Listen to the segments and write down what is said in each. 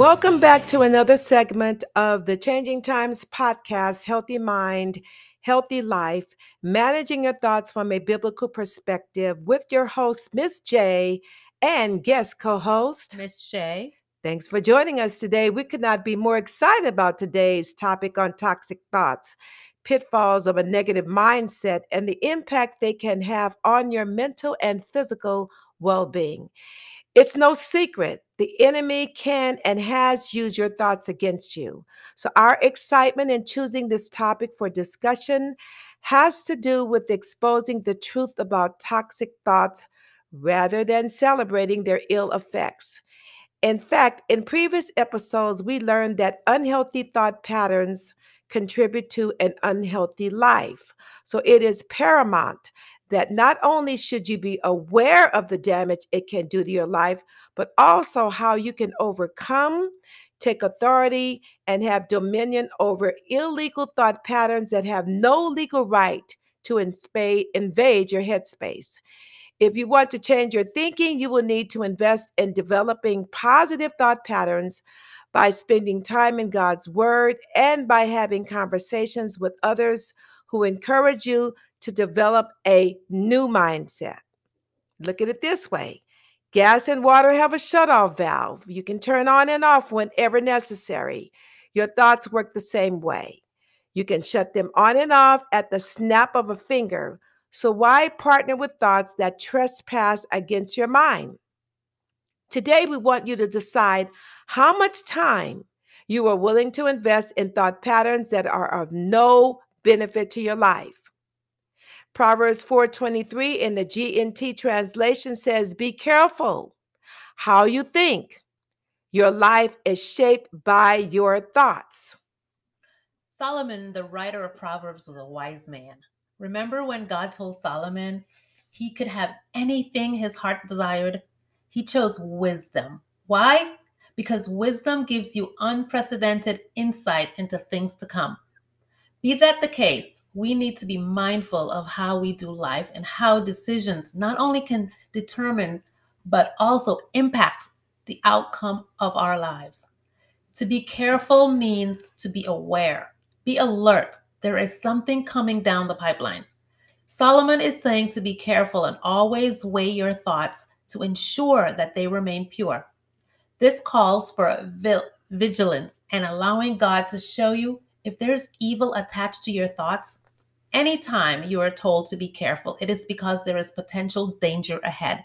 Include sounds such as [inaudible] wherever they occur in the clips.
Welcome back to another segment of the Changing Times podcast, Healthy Mind, Healthy Life, managing your thoughts from a biblical perspective with your host, Miss J, and guest co host, Miss Shay. Thanks for joining us today. We could not be more excited about today's topic on toxic thoughts, pitfalls of a negative mindset, and the impact they can have on your mental and physical well being. It's no secret the enemy can and has used your thoughts against you. So, our excitement in choosing this topic for discussion has to do with exposing the truth about toxic thoughts rather than celebrating their ill effects. In fact, in previous episodes, we learned that unhealthy thought patterns contribute to an unhealthy life. So, it is paramount that not only should you be aware of the damage it can do to your life, but also how you can overcome, take authority, and have dominion over illegal thought patterns that have no legal right to invade your headspace. If you want to change your thinking, you will need to invest in developing positive thought patterns by spending time in God's Word and by having conversations with others who encourage you to develop a new mindset. Look at it this way gas and water have a shutoff valve. You can turn on and off whenever necessary. Your thoughts work the same way. You can shut them on and off at the snap of a finger. So, why partner with thoughts that trespass against your mind? Today, we want you to decide how much time you are willing to invest in thought patterns that are of no benefit to your life. Proverbs 4:23 in the GNT translation says, "Be careful how you think. Your life is shaped by your thoughts." Solomon, the writer of Proverbs, was a wise man. Remember when God told Solomon he could have anything his heart desired? He chose wisdom. Why? Because wisdom gives you unprecedented insight into things to come. Be that the case, we need to be mindful of how we do life and how decisions not only can determine, but also impact the outcome of our lives. To be careful means to be aware, be alert. There is something coming down the pipeline. Solomon is saying to be careful and always weigh your thoughts to ensure that they remain pure. This calls for vigilance and allowing God to show you if there's evil attached to your thoughts, anytime you are told to be careful, it is because there is potential danger ahead.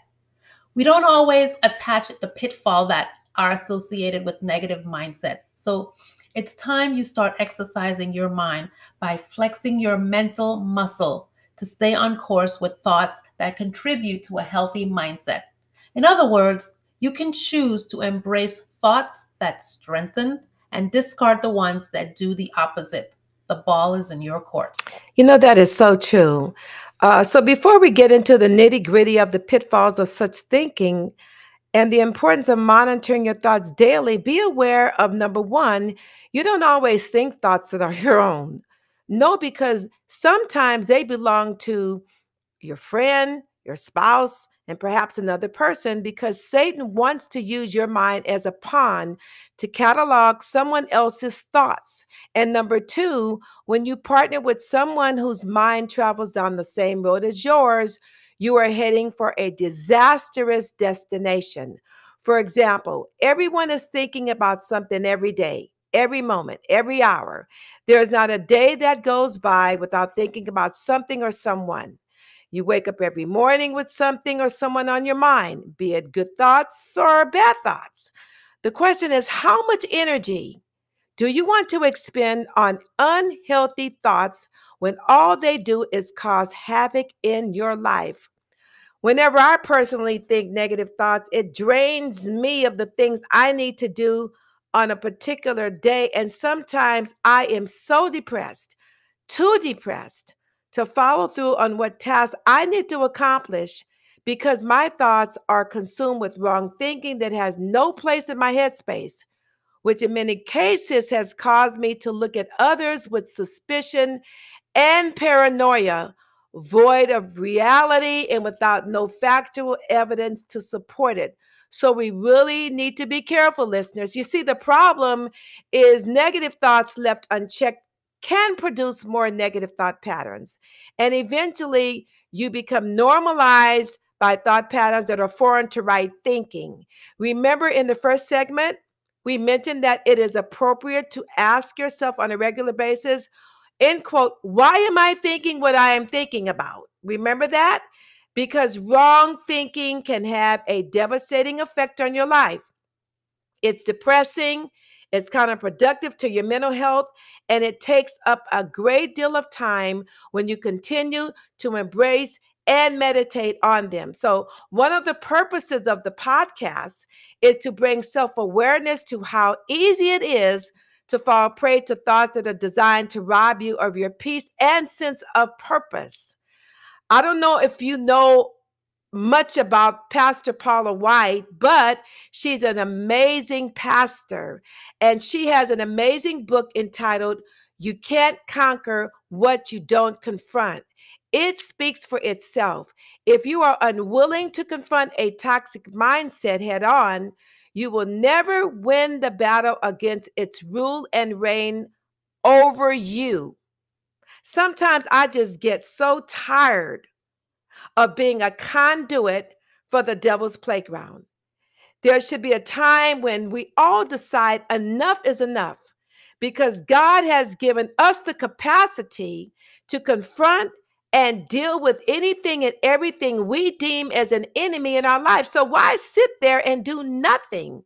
We don't always attach the pitfall that are associated with negative mindset. So it's time you start exercising your mind by flexing your mental muscle to stay on course with thoughts that contribute to a healthy mindset. In other words, you can choose to embrace thoughts that strengthen, and discard the ones that do the opposite. The ball is in your court. You know, that is so true. Uh, so, before we get into the nitty gritty of the pitfalls of such thinking and the importance of monitoring your thoughts daily, be aware of number one, you don't always think thoughts that are [laughs] your own. No, because sometimes they belong to your friend, your spouse, and perhaps another person because Satan wants to use your mind as a pawn to catalog someone else's thoughts. And number two, when you partner with someone whose mind travels down the same road as yours, you are heading for a disastrous destination. For example, everyone is thinking about something every day, every moment, every hour. There is not a day that goes by without thinking about something or someone. You wake up every morning with something or someone on your mind, be it good thoughts or bad thoughts. The question is how much energy do you want to expend on unhealthy thoughts when all they do is cause havoc in your life? Whenever I personally think negative thoughts, it drains me of the things I need to do on a particular day. And sometimes I am so depressed, too depressed, to follow through on what tasks I need to accomplish because my thoughts are consumed with wrong thinking that has no place in my headspace, which in many cases has caused me to look at others with suspicion and paranoia, void of reality and without no factual evidence to support it. So we really need to be careful, listeners. You see, the problem is negative thoughts left unchecked can produce more negative thought patterns. And eventually, you become normalized by thought patterns that are foreign to right thinking. Remember in the first segment, we mentioned that it is appropriate to ask yourself on a regular basis, end quote, why am I thinking what I am thinking about? Remember that? Because wrong thinking can have a devastating effect on your life. It's depressing, it's counterproductive to your mental health, and it takes up a great deal of time when you continue to embrace and meditate on them. So, one of the purposes of the podcast is to bring self awareness to how easy it is to fall prey to thoughts that are designed to rob you of your peace and sense of purpose. I don't know if you know much about Pastor Paula White, but she's an amazing pastor. And she has an amazing book entitled You Can't Conquer What You Don't Confront. It speaks for itself. If you are unwilling to confront a toxic mindset head on, you will never win the battle against its rule and reign over you. Sometimes I just get so tired of being a conduit for the devil's playground. There should be a time when we all decide enough is enough because God has given us the capacity to confront and deal with anything and everything we deem as an enemy in our life. So, why sit there and do nothing?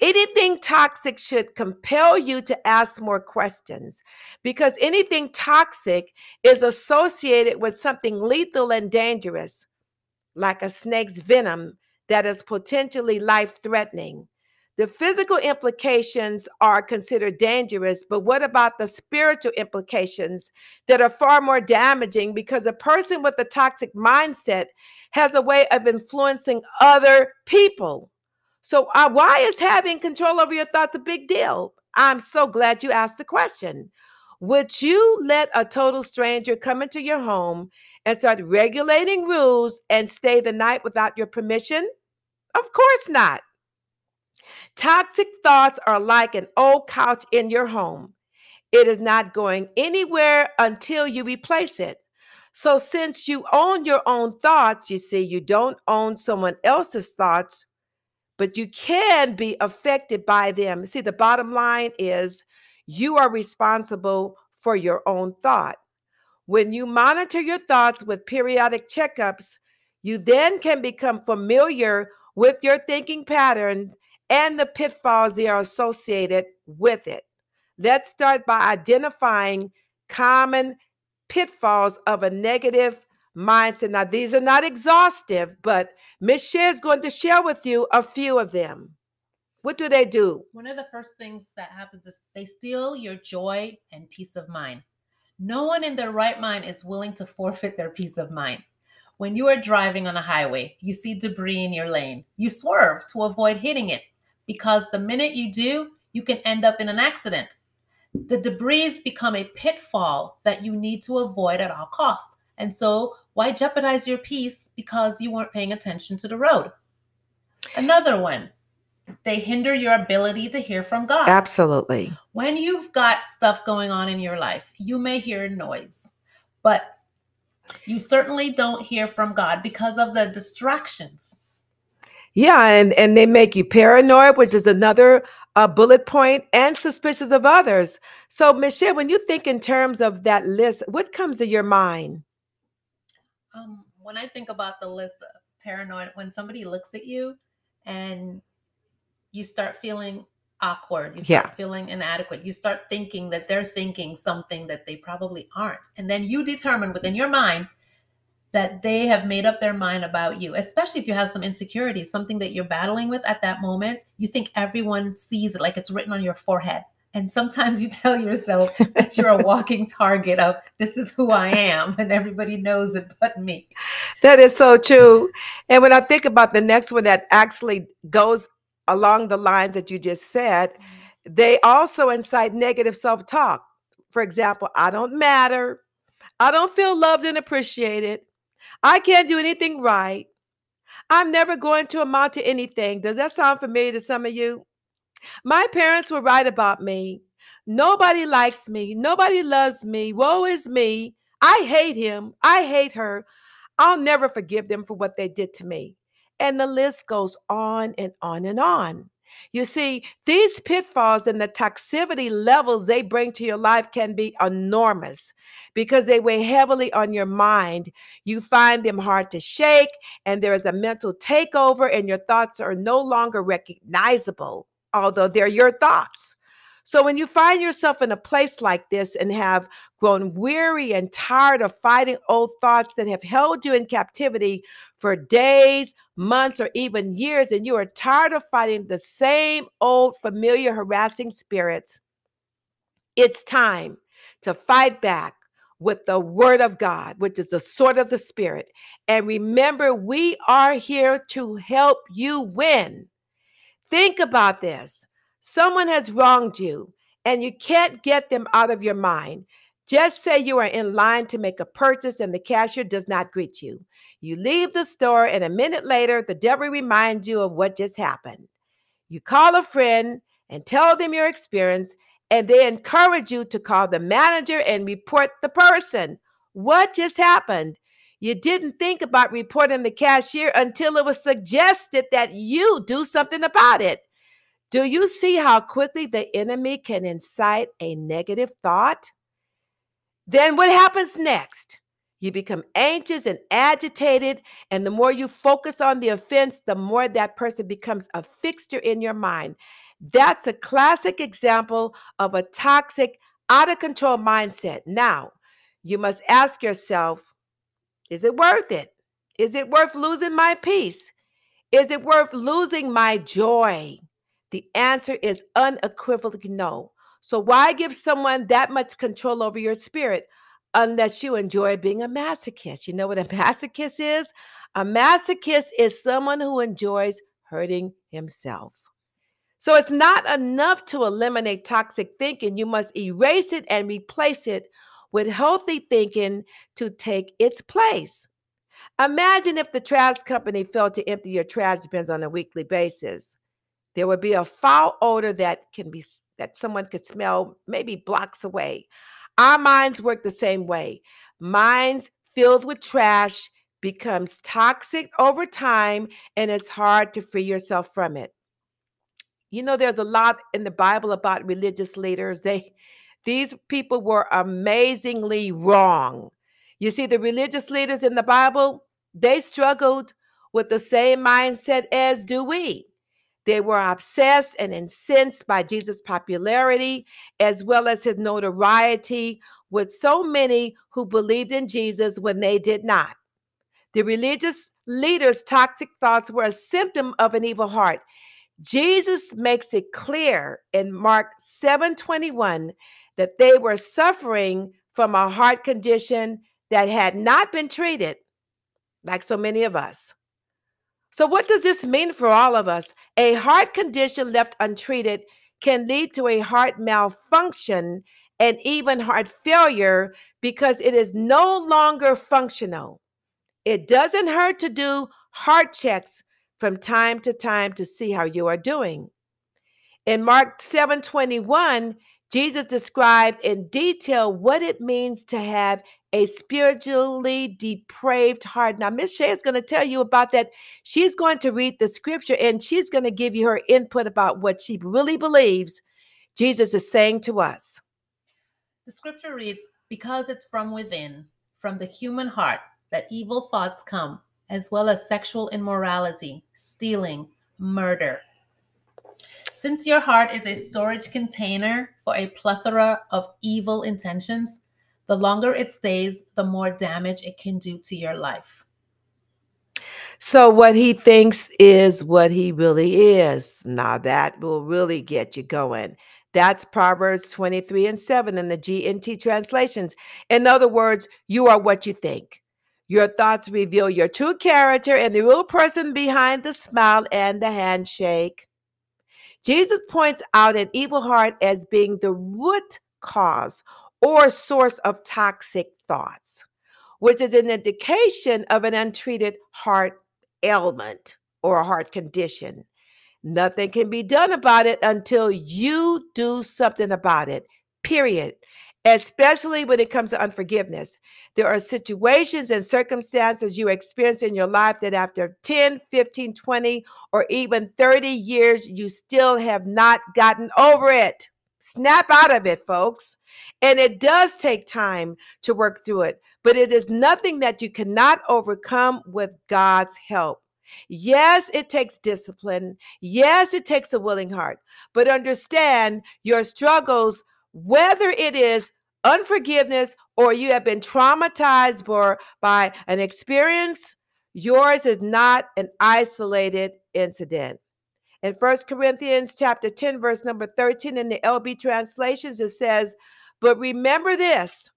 Anything toxic should compel you to ask more questions because anything toxic is associated with something lethal and dangerous, like a snake's venom that is potentially life threatening. The physical implications are considered dangerous, but what about the spiritual implications that are far more damaging because a person with a toxic mindset has a way of influencing other people? So, uh, why is having control over your thoughts a big deal? I'm so glad you asked the question. Would you let a total stranger come into your home and start regulating rules and stay the night without your permission? Of course not. Toxic thoughts are like an old couch in your home. It is not going anywhere until you replace it. So, since you own your own thoughts, you see, you don't own someone else's thoughts but you can be affected by them. See, the bottom line is you are responsible for your own thought. When you monitor your thoughts with periodic checkups, you then can become familiar with your thinking patterns and the pitfalls that are associated with it. Let's start by identifying common pitfalls of a negative mindset. Now, these are not exhaustive, but Miss is going to share with you a few of them. What do they do? One of the first things that happens is they steal your joy and peace of mind. No one in their right mind is willing to forfeit their peace of mind. When you are driving on a highway, you see debris in your lane. You swerve to avoid hitting it because the minute you do, you can end up in an accident. The debris become a pitfall that you need to avoid at all costs. And so, why jeopardize your peace because you weren't paying attention to the road? Another one, they hinder your ability to hear from God. Absolutely. When you've got stuff going on in your life, you may hear noise, but you certainly don't hear from God because of the distractions. Yeah, and and they make you paranoid, which is another uh, bullet point, and suspicious of others. So, Michelle, when you think in terms of that list, what comes to your mind? Um, when I think about the list of paranoid, when somebody looks at you and you start feeling awkward, you start yeah. feeling inadequate, you start thinking that they're thinking something that they probably aren't. And then you determine within your mind that they have made up their mind about you, especially if you have some insecurities, something that you're battling with at that moment. You think everyone sees it like it's written on your forehead. And sometimes you tell yourself [laughs] that you're a walking target of this is who I am, and everybody knows it but me. That is so true. And when I think about the next one that actually goes along the lines that you just said, they also incite negative self talk. For example, I don't matter. I don't feel loved and appreciated. I can't do anything right. I'm never going to amount to anything. Does that sound familiar to some of you? My parents were right about me. Nobody likes me. Nobody loves me. Woe is me. I hate him. I hate her. I'll never forgive them for what they did to me. And the list goes on and on and on. You see, these pitfalls and the toxicity levels they bring to your life can be enormous because they weigh heavily on your mind. You find them hard to shake, and there is a mental takeover, and your thoughts are no longer recognizable, although they're your thoughts. So when you find yourself in a place like this and have grown weary and tired of fighting old thoughts that have held you in captivity for days, months, or even years, and you are tired of fighting the same old familiar harassing spirits, it's time to fight back with the word of God, which is the sword of the spirit. And remember, we are here to help you win. Think about this. Someone has wronged you and you can't get them out of your mind. Just say you are in line to make a purchase and the cashier does not greet you. You leave the store, and a minute later, the devil reminds you of what just happened. You call a friend and tell them your experience, and they encourage you to call the manager and report the person. What just happened? You didn't think about reporting the cashier until it was suggested that you do something about it. Do you see how quickly the enemy can incite a negative thought? Then what happens next? You become anxious and agitated, and the more you focus on the offense, the more that person becomes a fixture in your mind. That's a classic example of a toxic, out of control mindset. Now, you must ask yourself is it worth it? Is it worth losing my peace? Is it worth losing my joy? The answer is unequivocally no. So, why give someone that much control over your spirit unless you enjoy being a masochist? You know what a [laughs] masochist is? A masochist is someone who enjoys hurting himself. So, it's not enough to eliminate toxic thinking. You must erase it and replace it with healthy thinking to take its place. Imagine if the trash company failed to empty your trash bins on a weekly basis. There would be a foul odor that can be that someone could smell maybe blocks away. Our minds work the same way. Minds filled with trash becomes toxic over time and it's hard to free yourself from it. You know there's a lot in the Bible about religious leaders. They these people were amazingly wrong. You see the religious leaders in the Bible, they struggled with the same mindset as do we. They were obsessed and incensed by Jesus' popularity as well as his notoriety, with so many who believed in Jesus when they did not. The religious leaders' toxic thoughts were a symptom of an evil heart. Jesus makes it clear in Mark 7:21 that they were suffering from a heart condition that had not been treated, like so many of us. So, what does this mean for all of us? A heart condition left untreated can lead to a heart malfunction and even heart failure because it is no longer functional. It doesn't hurt to do heart checks from time to time to see how you are doing. In Mark 7:21, Jesus described in detail what it means to have a spiritually depraved heart. Now, Miss Shay is going to tell you about that. She's going to read the scripture and she's going to give you her input about what she really believes Jesus is saying to us. The scripture reads, Because it's from within, from the human heart, that evil thoughts come, as well as sexual immorality, stealing, murder. Since your heart is a storage container for a plethora of evil intentions, the longer it stays, the more damage it can do to your life. So, what he thinks is what he really is. Now, that will really get you going. That's Proverbs 23 and 7 in the GNT translations. In other words, you are what you think. Your thoughts reveal your true character and the real person behind the smile and the handshake. Jesus points out an evil heart as being the root cause or source of toxic thoughts, which is an indication of an untreated heart ailment or a heart condition. Nothing can be done about it until you do something about it, period. Especially when it comes to unforgiveness. There are situations and circumstances you experience in your life that after 10, 15, 20, or even 30 years, you still have not gotten over it. Snap out of it, folks. And it does take time to work through it, but it is nothing that you cannot overcome with God's help. Yes, it takes discipline. Yes, it takes a willing heart. But understand your struggles, whether it is unforgiveness or you have been traumatized by, by an experience, yours is not an isolated incident. In First Corinthians chapter 10, verse number 13 in the LB translations, it says, But remember this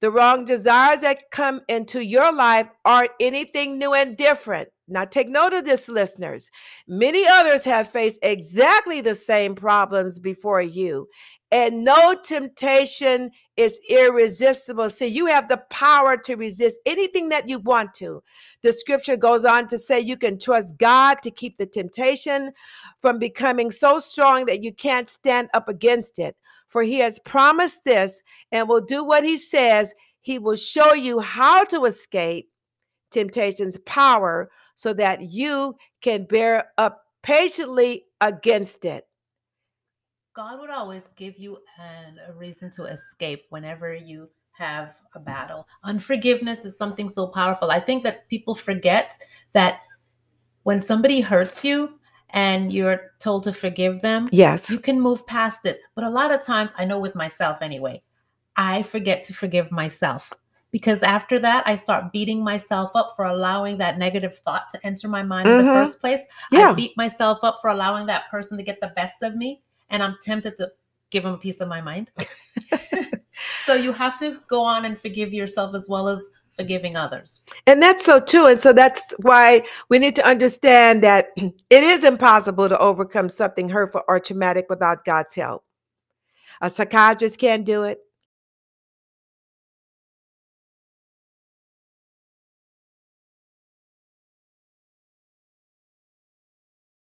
the wrong desires that come into your life aren't anything new and different. Now, take note of this, listeners. Many others have faced exactly the same problems before you, and no temptation is irresistible. See, you have the power to resist anything that you want to. The scripture goes on to say you can trust God to keep the temptation from becoming so strong that you can't stand up against it. For he has promised this and will do what he says. He will show you how to escape temptation's power so that you can bear up patiently against it. God would always give you an, a reason to escape whenever you have a battle. Unforgiveness is something so powerful. I think that people forget that when somebody hurts you and you're told to forgive them, yes, you can move past it. But a lot of times, I know with myself anyway, I forget to forgive myself because after that I start beating myself up for allowing that negative thought to enter my mind mm-hmm. in the mm-hmm. first place. Yeah. I beat myself up for allowing that person to get the best of me and I'm tempted to give him a piece of my mind. [laughs] so you have to go on and forgive yourself as well as forgiving others. And that's so true. And so that's why we need to understand that [clears throat] it is impossible to overcome something hurtful or traumatic without God's help. A psychiatrist can't do it.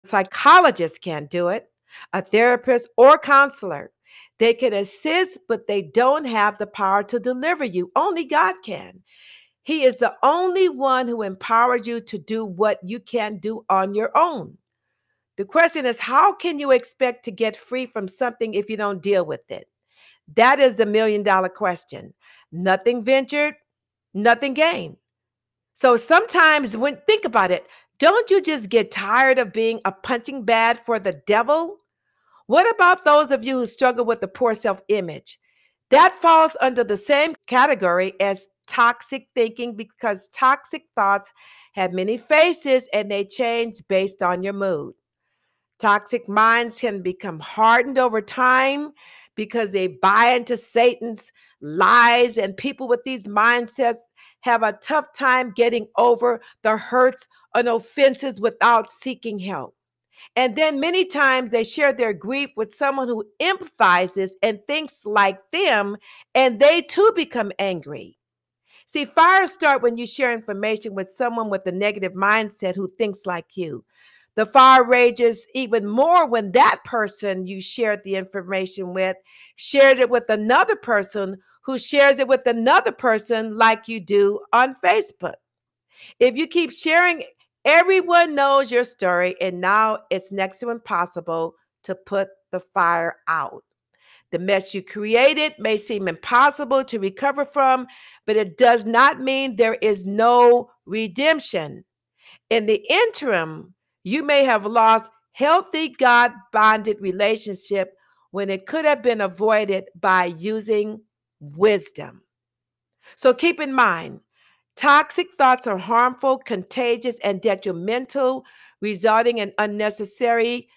Psychologist can't do it a therapist, or counselor. They can assist, but they don't have the power to deliver you. Only God can. He is the only one who empowers you to do what you can't do on your own. The question is, how can you expect to get free from something if you don't deal with it? That is the million dollar question. Nothing ventured, nothing gained. So sometimes when think about it, don't you just get tired of being a punching bag for the devil? What about those of you who struggle with a poor self image? That falls under the same category as toxic thinking because toxic thoughts have many faces and they change based on your mood. Toxic minds can become hardened over time because they buy into Satan's lies, and people with these mindsets have a tough time getting over the hurts and offenses without seeking help. And then many times they share their grief with someone who empathizes and thinks like them, and they too become angry. See, fires start when you share information with someone with a negative mindset who thinks like you. The fire rages even more when that person you shared the information with shared it with another person who shares it with another person like you do on Facebook. If you keep sharing Everyone knows your story, and now it's next to impossible to put the fire out. The mess you created may seem impossible to recover from, but it does not mean there is no redemption. In the interim, you may have lost healthy God bonded relationship when it could have been avoided by using wisdom. So keep in mind, Toxic thoughts are harmful, contagious, and detrimental, resulting in unnecessary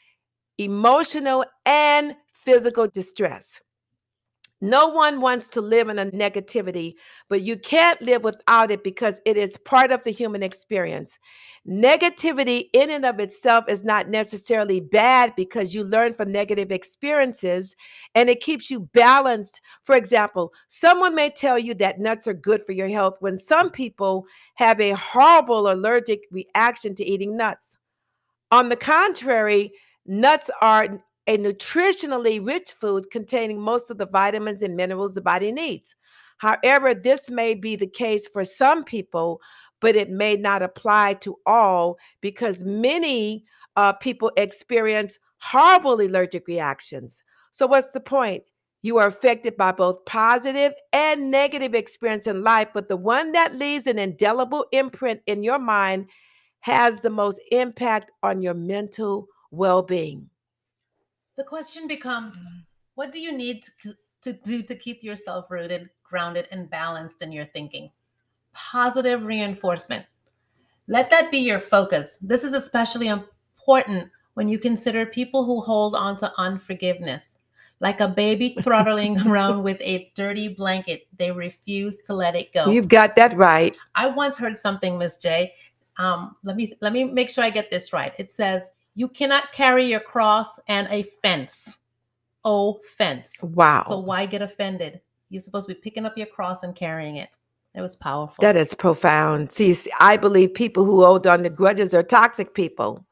emotional and physical distress. No one wants to live in a negativity, but you can't live without it because it is part of the human experience. Negativity, in and of itself, is not necessarily bad because you learn from negative experiences and it keeps you balanced. For example, someone may tell you that nuts are good for your health when some people have a horrible allergic reaction to eating nuts. On the contrary, nuts are a nutritionally rich food containing most of the vitamins and minerals the body needs. However, this may be the case for some people, but it may not apply to all because many uh, people experience horrible allergic reactions. So, what's the point? You are affected by both positive and negative experience in life, but the one that leaves an indelible imprint in your mind has the most impact on your mental well being. The question becomes what do you need to, to do to keep yourself rooted, grounded, and balanced in your thinking? Positive reinforcement. Let that be your focus. This is especially important when you consider people who hold on to unforgiveness. Like a baby [laughs] throttling around with a dirty blanket, they refuse to let it go. You've got that right. I once heard something, Miss J. Um, let me let me make sure I get this right. It says you cannot carry your cross and a fence. Oh, fence. Wow. So why get offended? You're supposed to be picking up your cross and carrying it. It was powerful. That is profound. See, I believe people who hold on to grudges are toxic people.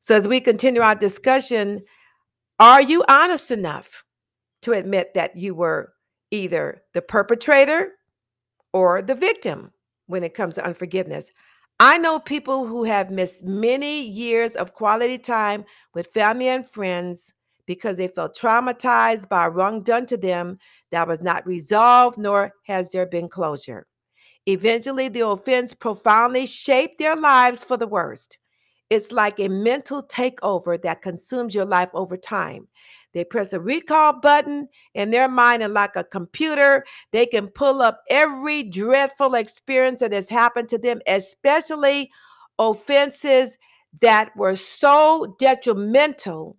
So as we continue our discussion, are you honest enough to admit that you were either the perpetrator or the victim when it comes to unforgiveness? I know people who have missed many years of quality time with family and friends because they felt traumatized by a wrong done to them that was not resolved, nor has there been closure. Eventually, the offense profoundly shaped their lives for the worst. It's like a mental takeover that consumes your life over time. They press a recall button in their mind, and like a computer, they can pull up every dreadful experience that has happened to them, especially offenses that were so detrimental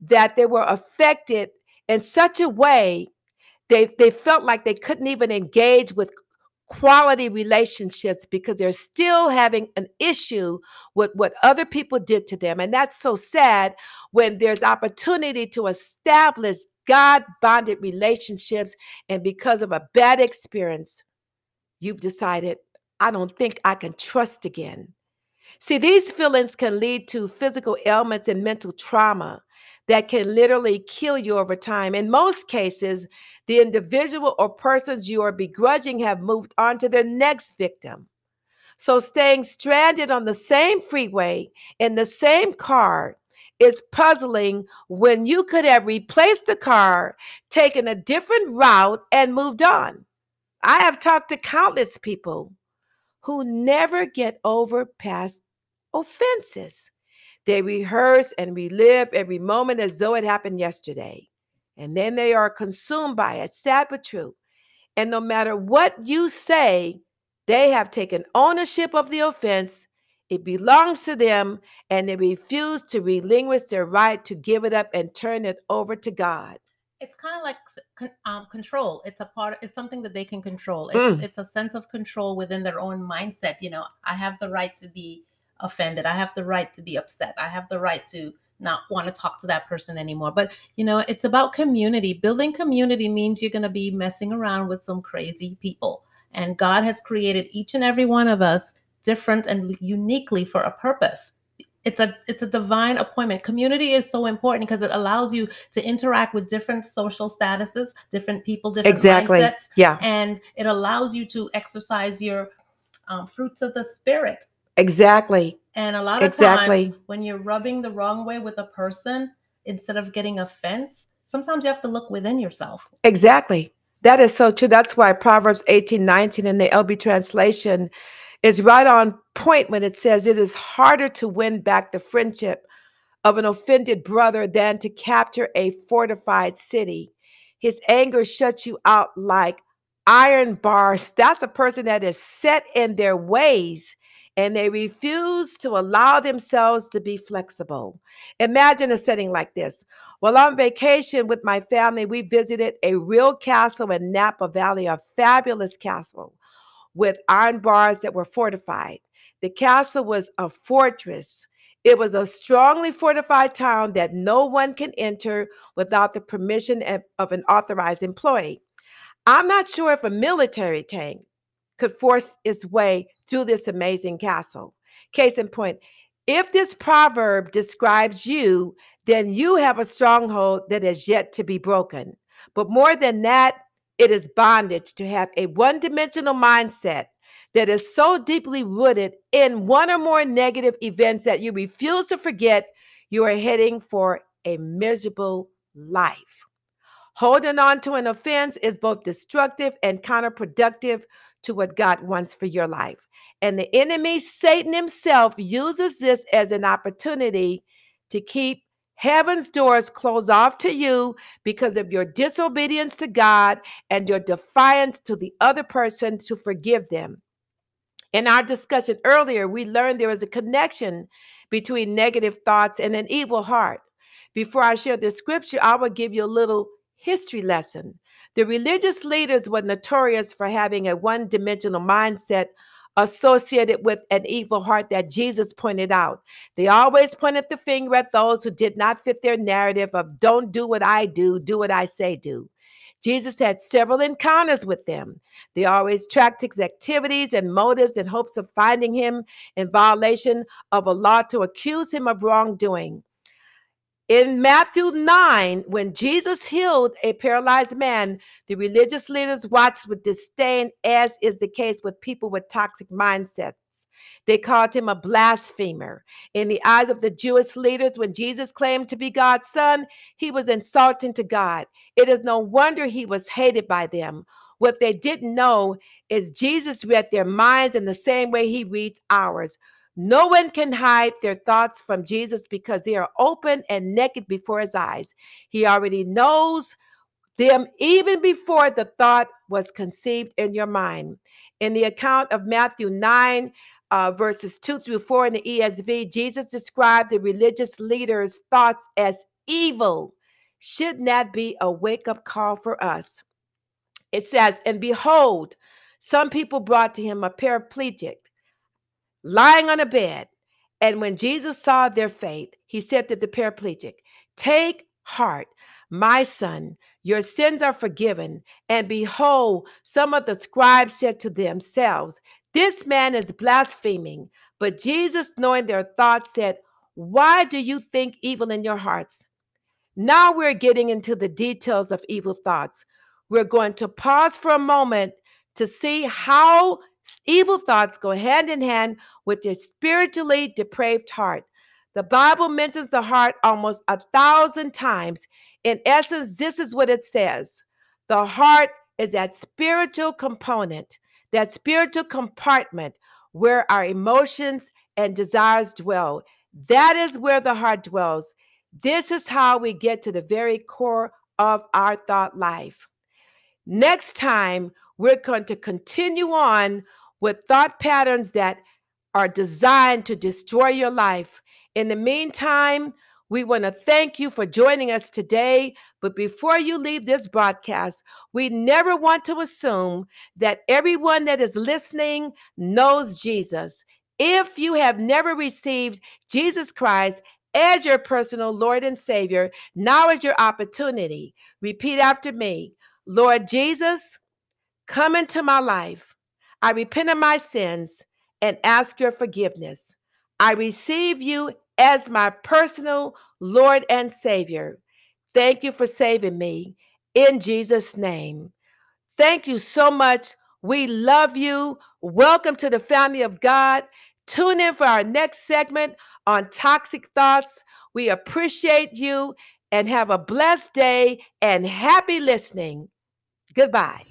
that they were affected in such a way they, they felt like they couldn't even engage with quality relationships because they're still having an issue with what other people did to them. And that's so sad when there's opportunity to establish God bonded relationships. And because of a bad experience, you've decided, I don't think I can trust again. See, these feelings can lead to physical ailments and mental trauma that can literally kill you over time. In most cases, the individual or persons you are begrudging have moved on to their next victim. So, staying stranded on the same freeway in the same car is puzzling when you could have replaced the car, taken a different route, and moved on. I have talked to countless people who never get over past offenses. They rehearse and relive every moment as though it happened yesterday. And then they are consumed by it, sad but true. And no matter what you say, they have taken ownership of the offense. It belongs to them, and they refuse to relinquish their right to give it up and turn it over to God. It's kind of like um, control. It's a part. It's something that they can control. It's, mm. it's a sense of control within their own mindset. You know, I have the right to be offended. I have the right to be upset. I have the right to not want to talk to that person anymore. But, you know, it's about community. Building community means you're going to be messing around with some crazy people. And God has created each and every one of us different and uniquely for a purpose. It's a it's a divine appointment. Community is so important because it allows you to interact with different social statuses, different people, different exactly. mindsets. Yeah. And it allows you to exercise your um, fruits of the spirit Exactly. And a lot of exactly. times when you're rubbing the wrong way with a person, instead of getting offense, sometimes you have to look within yourself. Exactly. That is so true. That's why Proverbs 18, 19 in the LB translation is right on point when it says it is harder to win back the friendship of an offended brother than to capture a fortified city. His anger shuts you out like iron bars. That's a person that is set in their ways and they refuse to allow themselves to be flexible. Imagine a setting like this. While on vacation with my family, we visited a real castle in Napa Valley, a fabulous castle with iron bars that were fortified. The castle was a fortress. It was a strongly fortified town that no one can enter without the permission of an authorized employee. I'm not sure if a military tank could force its way through this amazing castle. Case in point, if this proverb describes you, then you have a stronghold that is yet to be broken. But more than that, it is bondage to have a one dimensional mindset that is so deeply rooted in one or more negative events that you refuse to forget you are heading for a miserable life. Holding on to an offense is both destructive and counterproductive to what God wants for your life. And the enemy, Satan himself, uses this as an opportunity to keep heaven's doors closed off to you because of your disobedience to God and your defiance to the other person to forgive them. In our discussion earlier, we learned there is a connection between negative thoughts and an evil heart. Before I share the scripture, I will give you a little history lesson. The religious leaders were notorious for having a one dimensional mindset associated with an evil heart that Jesus pointed out. They always pointed the finger at those who did not fit their narrative of don't do what I do, do what I say do. Jesus had several encounters with them. They always tracked his activities and motives in hopes of finding him in violation of a law to accuse him of wrongdoing. In Matthew 9, when Jesus healed a paralyzed man, the religious leaders watched with disdain, as is the case with people with toxic mindsets. They called him a blasphemer. In the eyes of the Jewish leaders, when Jesus claimed to be God's son, he was insulting to God. It is no wonder he was hated by them. What they didn't know is Jesus read their minds in the same way he reads ours. No one can hide their thoughts from Jesus because they are open and naked before his eyes. He already knows them even before the thought was conceived in your mind. In the account of Matthew 9, uh, verses 2 through 4 in the ESV, Jesus described the religious leaders' thoughts as evil. Shouldn't that be a wake up call for us? It says, And behold, some people brought to him a paraplegic lying on a bed. And when Jesus saw their faith, he said to the paraplegic, Take heart, my son, your sins are forgiven. And behold, some of the scribes said to themselves, This man is blaspheming. But Jesus, knowing their thoughts, said, Why do you think evil in your hearts? Now we're getting into the details of evil thoughts. We're going to pause for a moment to see how Evil thoughts go hand in hand with your spiritually depraved heart. The Bible mentions the heart almost a thousand times. In essence, this is what it says the heart is that spiritual component, that spiritual compartment where our emotions and desires dwell. That is where the heart dwells. This is how we get to the very core of our thought life. Next time, we're going to continue on with thought patterns that are designed to destroy your life. In the meantime, we want to thank you for joining us today. But before you leave this broadcast, we never want to assume that everyone that is listening knows Jesus. If you have never received Jesus Christ as your personal Lord and Savior, now is your opportunity. Repeat after me Lord Jesus, come into my life. I repent of my sins and ask your forgiveness. I receive you as my personal Lord and Savior. Thank you for saving me in Jesus' name. Thank you so much. We love you. Welcome to the family of God. Tune in for our next segment on toxic thoughts. We appreciate you and have a blessed day and happy listening. Goodbye.